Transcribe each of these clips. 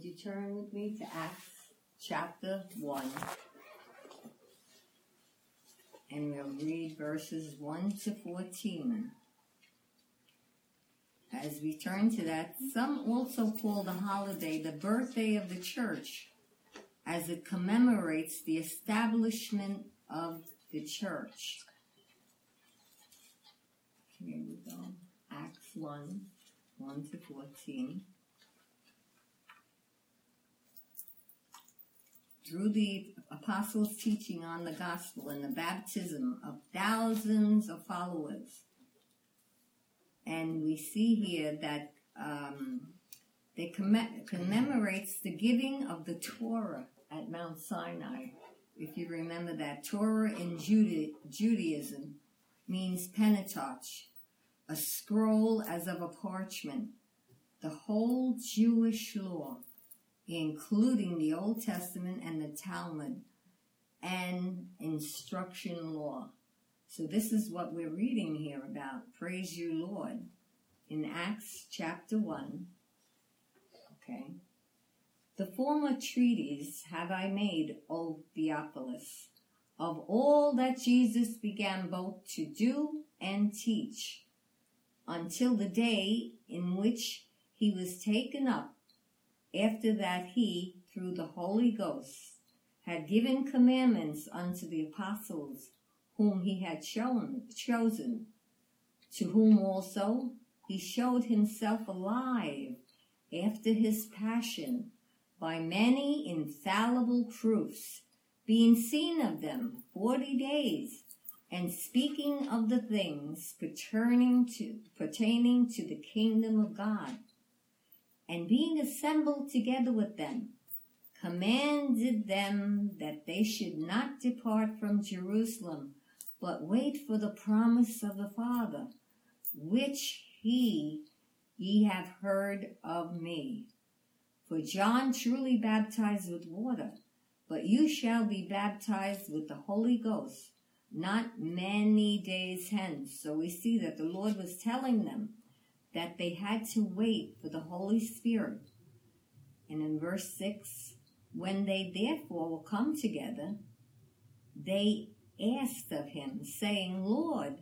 Would you turn with me to Acts chapter 1? And we'll read verses 1 to 14. As we turn to that, some also call the holiday the birthday of the church, as it commemorates the establishment of the church. Here we go. Acts 1 1 to 14. Through the apostles' teaching on the gospel and the baptism of thousands of followers. And we see here that um, they comm- commemorates the giving of the Torah at Mount Sinai. If you remember that, Torah in Juda- Judaism means Pentateuch, a scroll as of a parchment, the whole Jewish law, including the Old Testament and the Talmud, and instruction law. So this is what we're reading here about. Praise you, Lord. In Acts chapter 1. Okay. The former treaties have I made, O Theophilus, of all that Jesus began both to do and teach, until the day in which he was taken up, after that he, through the Holy Ghost, had given commandments unto the apostles whom he had shown, chosen, to whom also he showed himself alive after his passion by many infallible proofs, being seen of them forty days, and speaking of the things pertaining to, pertaining to the kingdom of God, and being assembled together with them, commanded them that they should not depart from Jerusalem, but wait for the promise of the Father, which he ye have heard of me. For John truly baptized with water, but you shall be baptized with the Holy Ghost not many days hence. So we see that the Lord was telling them that they had to wait for the Holy Spirit. And in verse 6, when they therefore will come together, they asked of him, saying, Lord,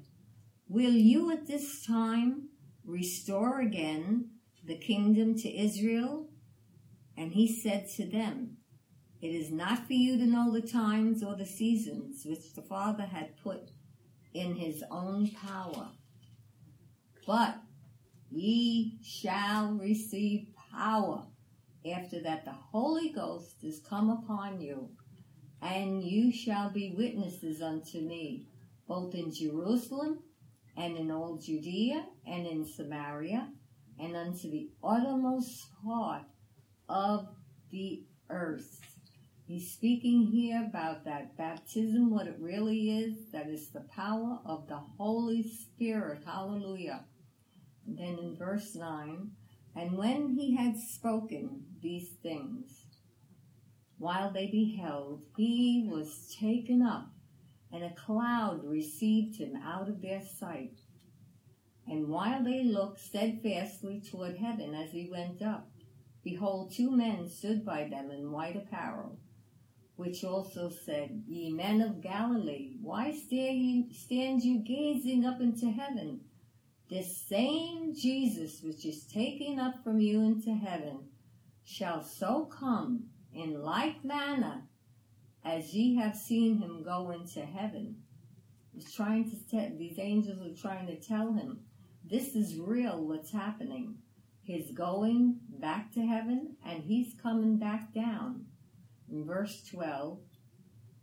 will you at this time restore again the kingdom to Israel? And he said to them, It is not for you to know the times or the seasons which the Father had put in his own power, but ye shall receive power after that the Holy Ghost is come upon you, and you shall be witnesses unto me, both in Jerusalem and in all Judea and in Samaria, and unto the uttermost part of the earth. He's speaking here about that baptism, what it really is, that is the power of the Holy Spirit. Hallelujah. Then in verse 9, and when he had spoken these things, while they beheld, he was taken up, and a cloud received him out of their sight. And while they looked steadfastly toward heaven as he went up, behold, two men stood by them in white apparel, which also said, Ye men of Galilee, why stand ye, stand you gazing up into heaven? This same Jesus which is taken up from you into heaven shall so come in like manner as ye have seen him go into heaven. He's trying to tell, these angels are trying to tell him, this is real what's happening. He's going back to heaven and he's coming back down. In verse 12,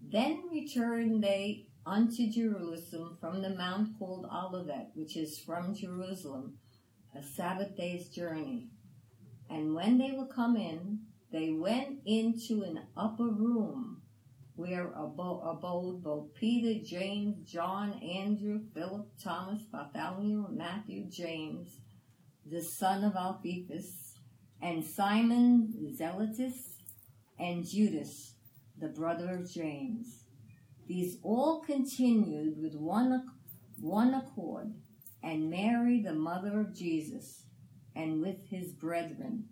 then returned they unto Jerusalem from the mount called Olivet, which is from Jerusalem, a Sabbath day's journey. And when they were come in, they went into an upper room where abode both Peter, James, John, Andrew, Philip, Thomas, Bartholomew, Matthew, James, the son of Alphaeus, and Simon Zelotes, and Judas, the brother of James. These all continued with one, one accord, and Mary, the mother of Jesus, and with his brethren,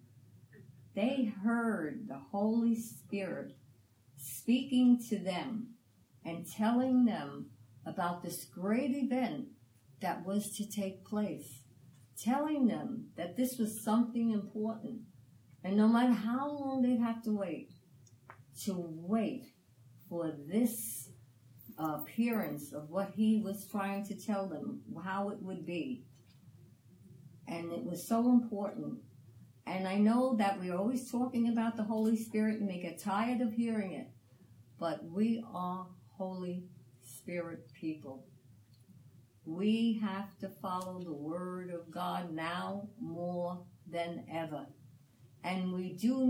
they heard the Holy Spirit speaking to them and telling them about this great event that was to take place, telling them that this was something important. And no matter how long they'd have to wait, to wait for this appearance of what he was trying to tell them, how it would be. And it was so important. And I know that we're always talking about the Holy Spirit and they get tired of hearing it. But we are Holy Spirit people. We have to follow the Word of God now more than ever. And we do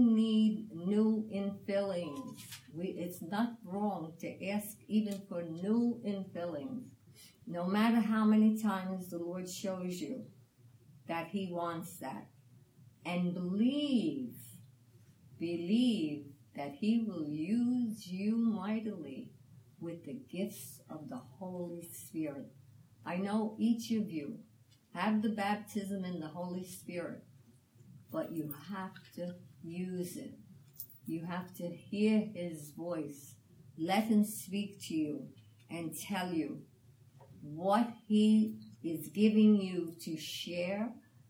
infillings. We, it's not wrong to ask even for new infillings. No matter how many times the Lord shows you that He wants that. And believe, believe that He will use you mightily with the gifts of the Holy Spirit. I know each of you have the baptism in the Holy Spirit, but you have to use it. You have to hear His voice. Let Him speak to you and tell you what He is giving you to share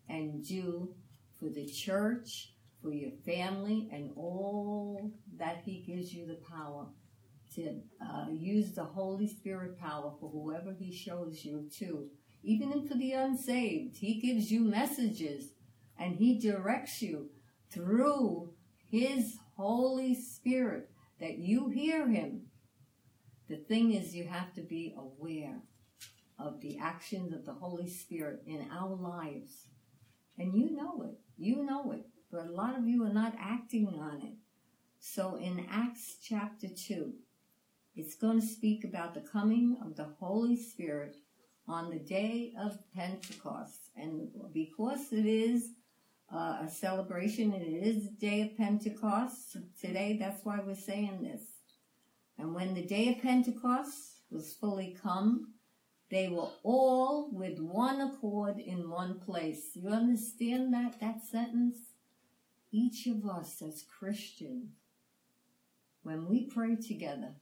and do for the church, for your family, and all that He gives you the power to uh, use the Holy Spirit power for whoever He shows you to. Even for the unsaved, He gives you messages and He directs you through His Holy Spirit that you hear Him. The thing is, you have to be aware of the actions of the Holy Spirit in our lives. And you know it. You know it. But a lot of you are not acting on it. So in Acts chapter 2, it's going to speak about the coming of the Holy Spirit on the day of Pentecost. And because it is uh, a celebration, and it is the day of Pentecost today, that's why we're saying this. And when the day of Pentecost was fully come, they were all with one accord in one place. You understand that, that sentence? Each of us as Christians, when we pray together,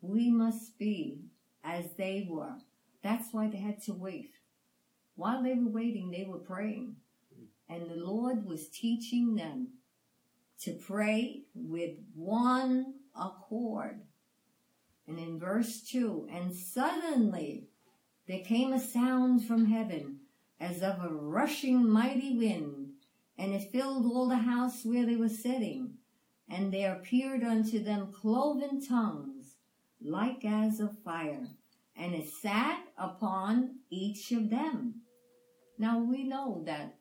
we must be as they were. That's why they had to wait. While they were waiting, they were praying. And the Lord was teaching them to pray with one accord. And in verse 2, and suddenly there came a sound from heaven as of a rushing mighty wind, and it filled all the house where they were sitting. And there appeared unto them cloven tongues, like as of fire, and it sat upon each of them. Now we know that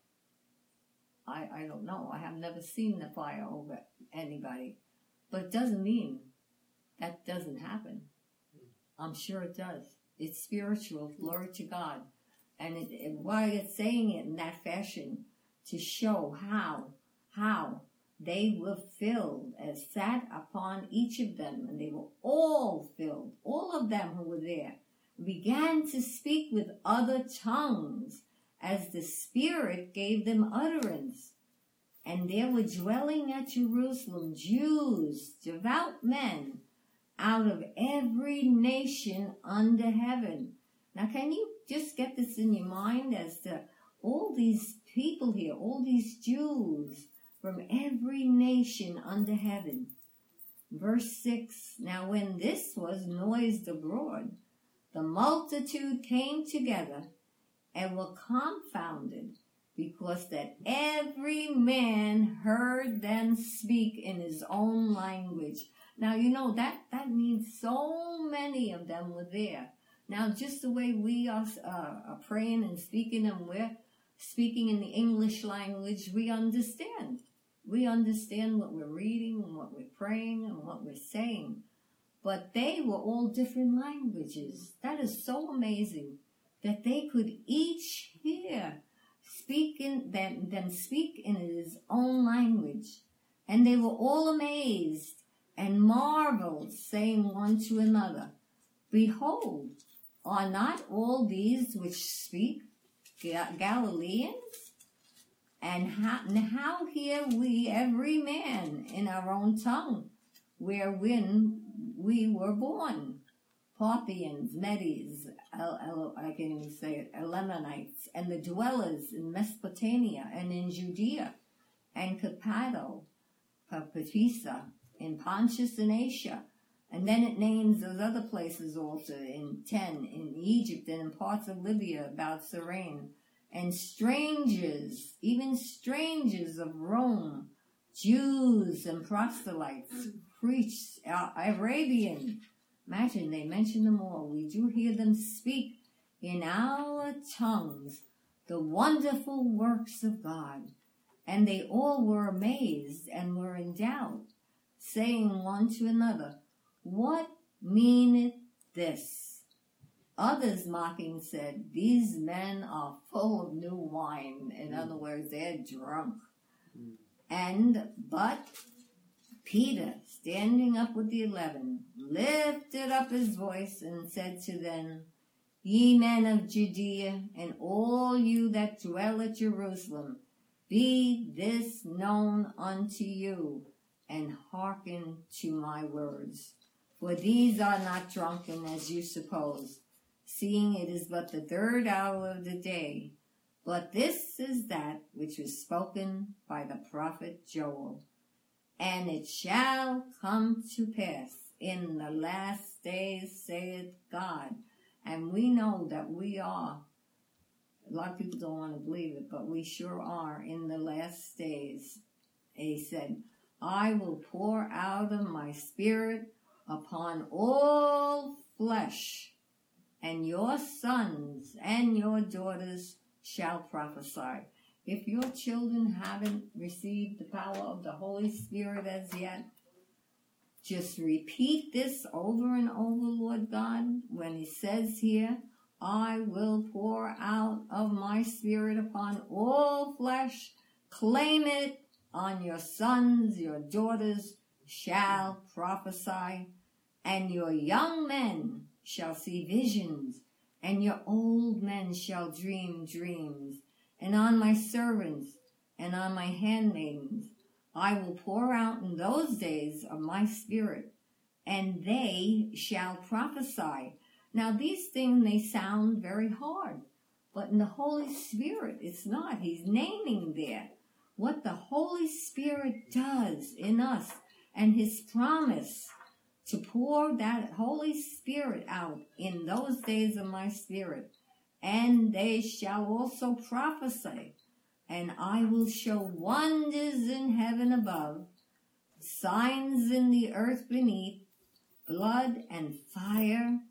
I, I don't know. I have never seen the fire over anybody. But it doesn't mean that doesn't happen. I'm sure it does. It's spiritual. Glory to God. And it, it, why it's saying it in that fashion to show how, how they were filled as sat upon each of them, and they were all filled, all of them who were there, began to speak with other tongues as the Spirit gave them utterance. And there were dwelling at Jerusalem Jews, devout men, out of every nation under heaven. Now, can you just get this in your mind as to all these people here, all these Jews from every nation under heaven? Verse 6 Now, when this was noised abroad, the multitude came together and were confounded because that every man heard them speak in his own language. Now you know that that means so many of them were there. Now just the way we are, uh, are praying and speaking and we're speaking in the English language, we understand. We understand what we're reading and what we're praying and what we're saying. But they were all different languages. That is so amazing that they could each hear speak in them, them speak in his own language. And they were all amazed and marveled, saying one to another, Behold, are not all these which speak Galileans? And how, how hear we every man in our own tongue, wherein we were born? Parthians, Medes, El, I can't even say it, and the dwellers in Mesopotamia and in Judea, and Cappadocia, Cappadocia, in Pontus and Asia. And then it names those other places also in 10, in Egypt and in parts of Libya about Cyrene. And strangers, even strangers of Rome, Jews and proselytes, preached Arabian. Imagine they mention them all. We do hear them speak in our tongues the wonderful works of God. And they all were amazed and were in doubt, saying one to another, What meaneth this? Others mocking said, These men are full of new wine. In mm. other words, they're drunk. Mm. And, but Peter, standing up with the eleven, lifted up his voice and said to them, Ye men of Judea, and all you that dwell at Jerusalem, be this known unto you, and hearken to my words. For these are not drunken as you suppose, seeing it is but the third hour of the day. But this is that which was spoken by the prophet Joel. And it shall come to pass in the last days, saith God. And we know that we are a lot of people don't want to believe it, but we sure are in the last days. He said, I will pour out of my spirit upon all flesh, and your sons and your daughters shall prophesy. If your children haven't received the power of the Holy Spirit as yet, just repeat this over and over, Lord God, when He says here, I will pour out of my spirit upon all flesh. Claim it on your sons, your daughters shall prophesy, and your young men shall see visions, and your old men shall dream dreams. And on my servants and on my handmaidens I will pour out in those days of my spirit, and they shall prophesy. Now, these things may sound very hard, but in the Holy Spirit, it's not. He's naming there what the Holy Spirit does in us and His promise to pour that Holy Spirit out in those days of my spirit. And they shall also prophesy, and I will show wonders in heaven above, signs in the earth beneath, blood and fire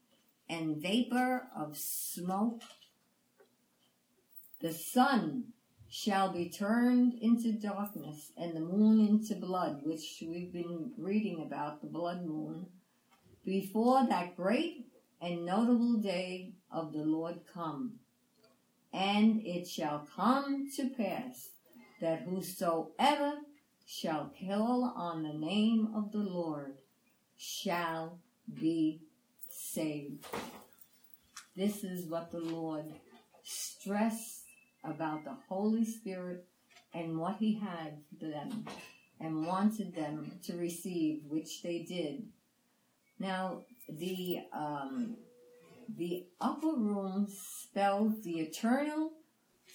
and vapor of smoke. The sun shall be turned into darkness and the moon into blood, which we've been reading about, the blood moon, before that great and notable day of the Lord come. And it shall come to pass that whosoever shall call on the name of the Lord shall be saved. This is what the Lord stressed about the Holy Spirit and what He had for them and wanted them to receive, which they did. Now, the um, the upper room spells the eternal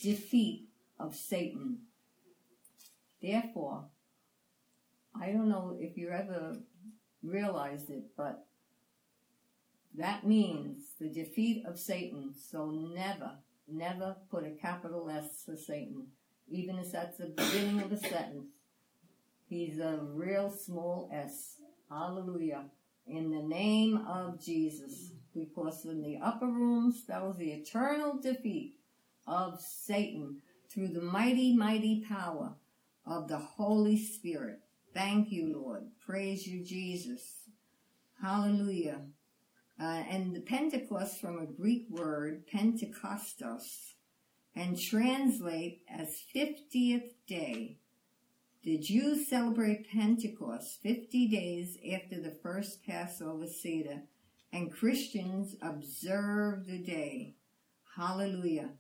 defeat of Satan. Therefore, I don't know if you ever realized it, but that means the defeat of Satan. So never, never put a capital S for Satan, even if that's the beginning of a sentence. He's a real small s. Hallelujah. In the name of Jesus. Because in the upper room spells the eternal defeat of Satan through the mighty, mighty power of the Holy Spirit. Thank you, Lord. Praise you, Jesus. Hallelujah. Uh, and the Pentecost from a Greek word, Pentekostos, and translate as 50th day. The Jews celebrate Pentecost 50 days after the first Passover Seder, and Christians observe the day. Hallelujah.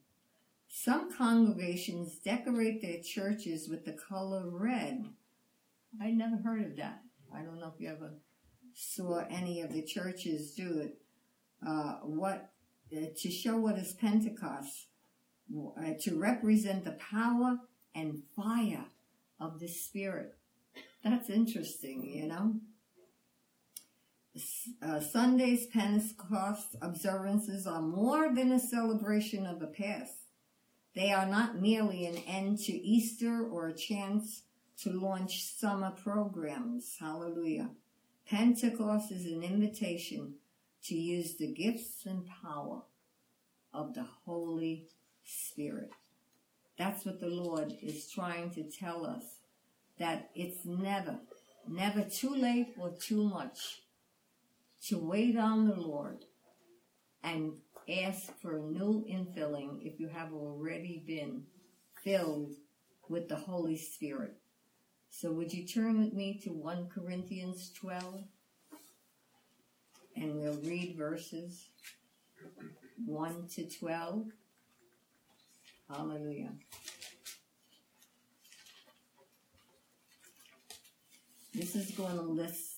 Some congregations decorate their churches with the color red. I never heard of that. I don't know if you ever saw any of the churches do it. Uh, what uh, to show what is Pentecost, uh, to represent the power and fire of the Spirit. That's interesting, you know. Uh, Sunday's Pentecost observances are more than a celebration of the past. They are not merely an end to Easter or a chance to launch summer programs. Hallelujah. Pentecost is an invitation to use the gifts and power of the Holy Spirit. That's what the Lord is trying to tell us that it's never, never too late or too much to wait on the Lord and ask for a new infilling if you have already been filled with the Holy Spirit. So would you turn with me to 1 Corinthians 12? And we'll read verses 1 to 12. Hallelujah. This is going to list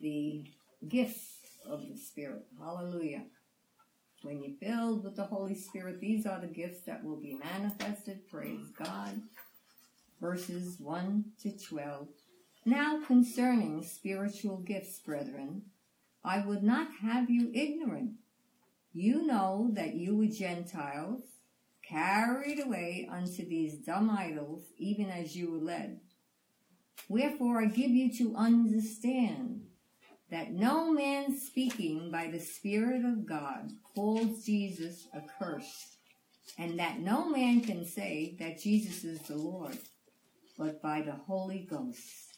the gifts of the Spirit. Hallelujah. When you're filled with the Holy Spirit, these are the gifts that will be manifested. Praise God. Verses 1 to 12. Now concerning spiritual gifts, brethren, I would not have you ignorant. You know that you were Gentiles, carried away unto these dumb idols, even as you were led. Wherefore I give you to understand that no man speaking by the Spirit of God calls Jesus accursed, and that no man can say that Jesus is the Lord, but by the Holy Ghost.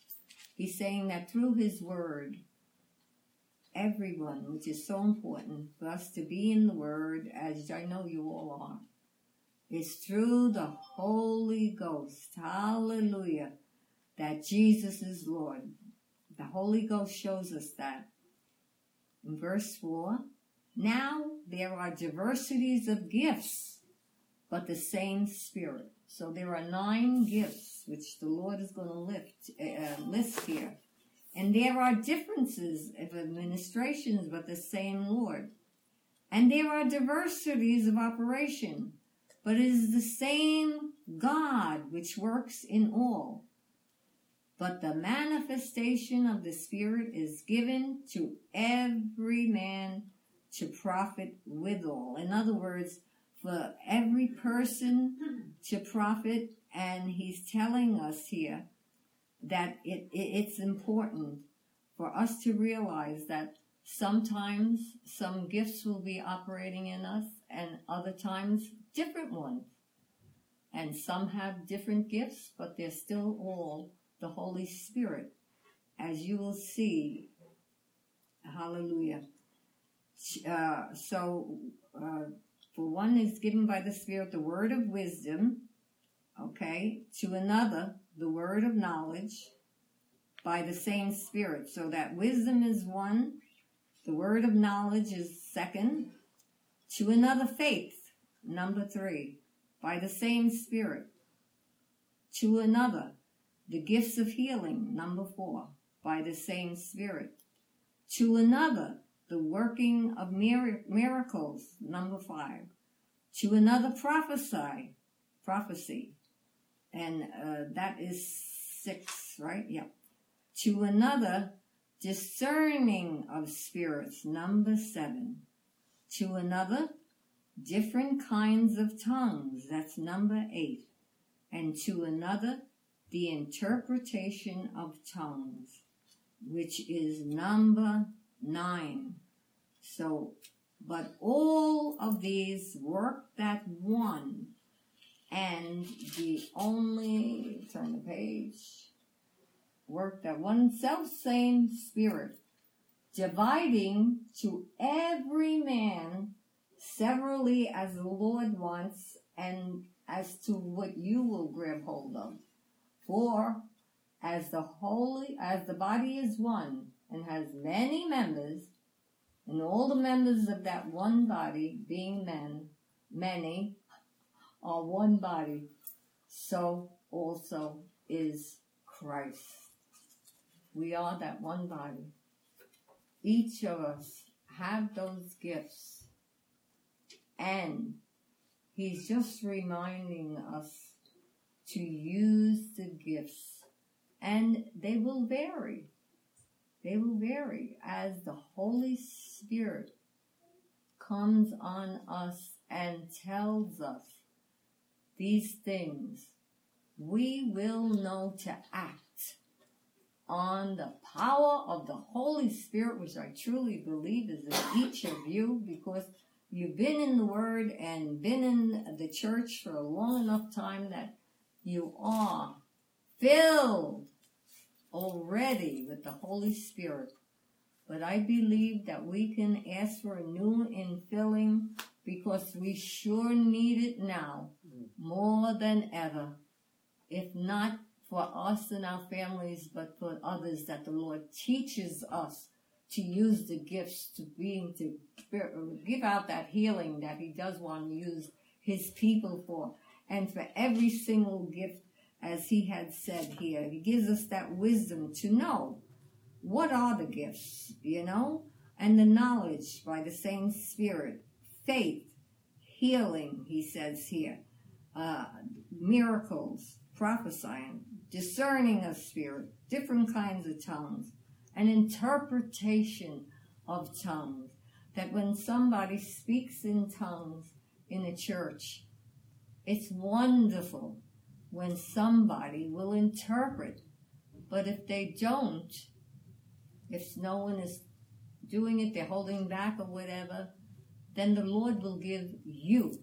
He's saying that through his word, everyone, which is so important for us to be in the word, as I know you all are, is through the Holy Ghost. Hallelujah. That Jesus is Lord. The Holy Ghost shows us that. In verse 4, now there are diversities of gifts, but the same Spirit. So there are nine gifts which the Lord is going to lift, uh, list here. And there are differences of administrations, but the same Lord. And there are diversities of operation, but it is the same God which works in all but the manifestation of the Spirit is given to every man to profit withal. In other words, for every person to profit, and he's telling us here that it, it, it's important for us to realize that sometimes some gifts will be operating in us, and other times different ones. And some have different gifts, but they're still all the Holy Spirit, as you will see. Hallelujah. Uh, so, uh, for one is given by the Spirit the word of wisdom, okay, to another the word of knowledge by the same Spirit. So that wisdom is one, the word of knowledge is second, to another faith, number three, by the same Spirit, to another the gifts of healing, number four, by the same Spirit. To another, the working of miracles, number five. To another, prophesy, prophecy. And uh, that is six, right? Yeah. To another, discerning of spirits, number seven. To another, different kinds of tongues, that's number eight. And to another, the interpretation of tongues, which is number nine. So, but all of these work that one, and the only, turn the page, work that one self same spirit, dividing to every man severally as the Lord wants and as to what you will grab hold of. For as the holy, as the body is one and has many members, and all the members of that one body, being men, many, are one body, so also is Christ. We are that one body. Each of us have those gifts. And he's just reminding us to use the gifts. And they will vary. They will vary as the Holy Spirit comes on us and tells us these things. We will know to act on the power of the Holy Spirit, which I truly believe is in each of you because you've been in the Word and been in the church for a long enough time that you are filled already with the Holy Spirit. But I believe that we can ask for a new infilling because we sure need it now mm. more than ever. If not for us and our families, but for others that the Lord teaches us to use the gifts to being to give out that healing that He does want to use His people for, and for every single gift, as He had said here, He gives us that wisdom to know what are the gifts, you know, and the knowledge by the same Spirit, faith, healing, He says here, uh, miracles, prophesying, discerning of spirit, different kinds of tongues, an interpretation of tongues. That when somebody speaks in tongues in a church, it's wonderful when somebody will interpret. But if they don't, if no one is doing it, they're holding back or whatever, then the Lord will give you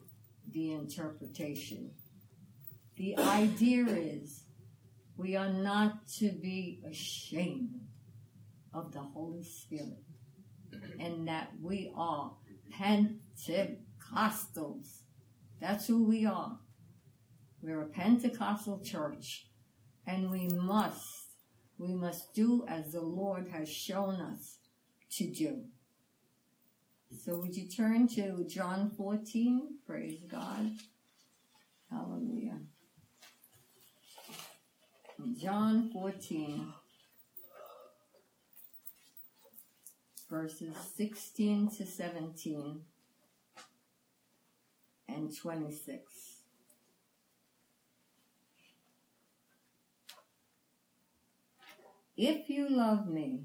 the interpretation. The idea is we are not to be ashamed of the Holy Spirit and that we are Pentecostals. That's who we are. We're a Pentecostal church and we must, we must do as the Lord has shown us to do. So would you turn to John 14? Praise God. Hallelujah. John 14, verses 16 to 17 and 26. If you love me,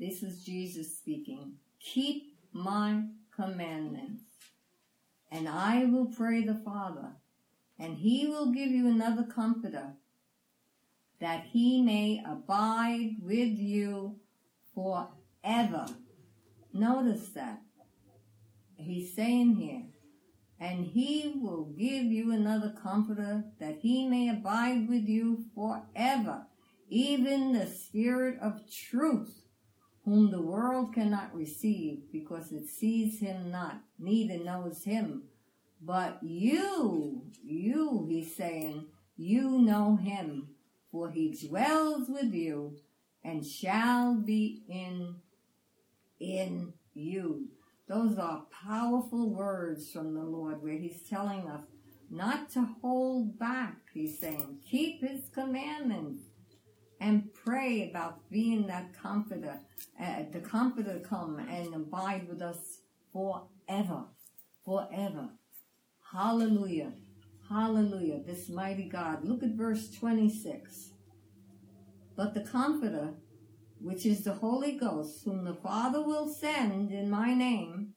this is Jesus speaking, keep my commandments, and I will pray the Father, and he will give you another comforter that he may abide with you forever. Notice that. He's saying here, and he will give you another comforter that he may abide with you forever, even the Spirit of truth, whom the world cannot receive because it sees him not, neither knows him. But you, you, he's saying, you know him for he dwells with you and shall be in in you. Those are powerful words from the Lord where he's telling us not to hold back. He's saying, keep his commandments and pray about being that comforter, uh, the comforter come and abide with us forever, forever. Hallelujah. Hallelujah, this mighty God. Look at verse 26. But the Comforter, which is the Holy Ghost, whom the Father will send in my name,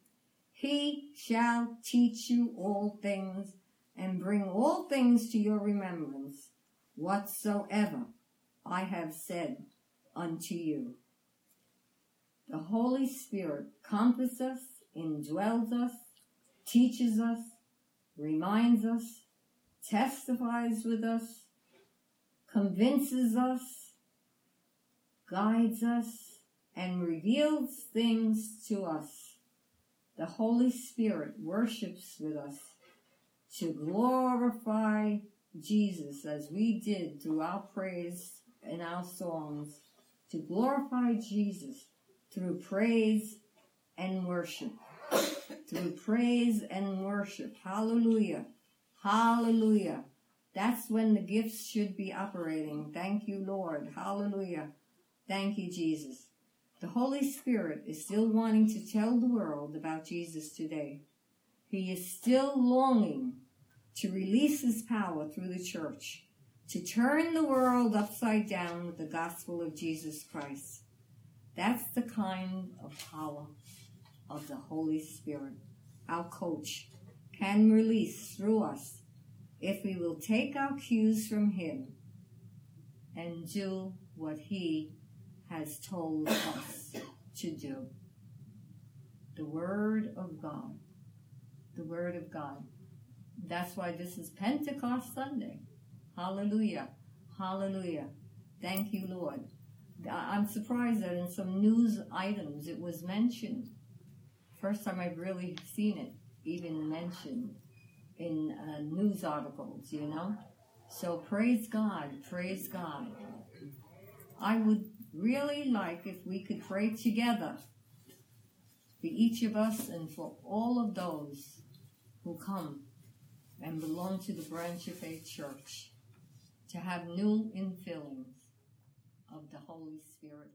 he shall teach you all things and bring all things to your remembrance, whatsoever I have said unto you. The Holy Spirit comforts us, indwells us, teaches us, reminds us, testifies with us, convinces us, guides us, and reveals things to us. The Holy Spirit worships with us to glorify Jesus as we did through our praise and our songs, to glorify Jesus through praise and worship. through praise and worship. Hallelujah. Hallelujah. That's when the gifts should be operating. Thank you, Lord. Hallelujah. Thank you, Jesus. The Holy Spirit is still wanting to tell the world about Jesus today. He is still longing to release his power through the church, to turn the world upside down with the gospel of Jesus Christ. That's the kind of power of the Holy Spirit, our coach, can release through us if we will take our cues from him and do what he has told us to do. The Word of God. The Word of God. That's why this is Pentecost Sunday. Hallelujah. Hallelujah. Thank you, Lord. I'm surprised that in some news items it was mentioned. First time I've really seen it even mentioned in uh, news articles, you know? So praise God, praise God. I would really like if we could pray together for each of us and for all of those who come and belong to the Branch of Faith Church to have new infillings of the Holy Spirit.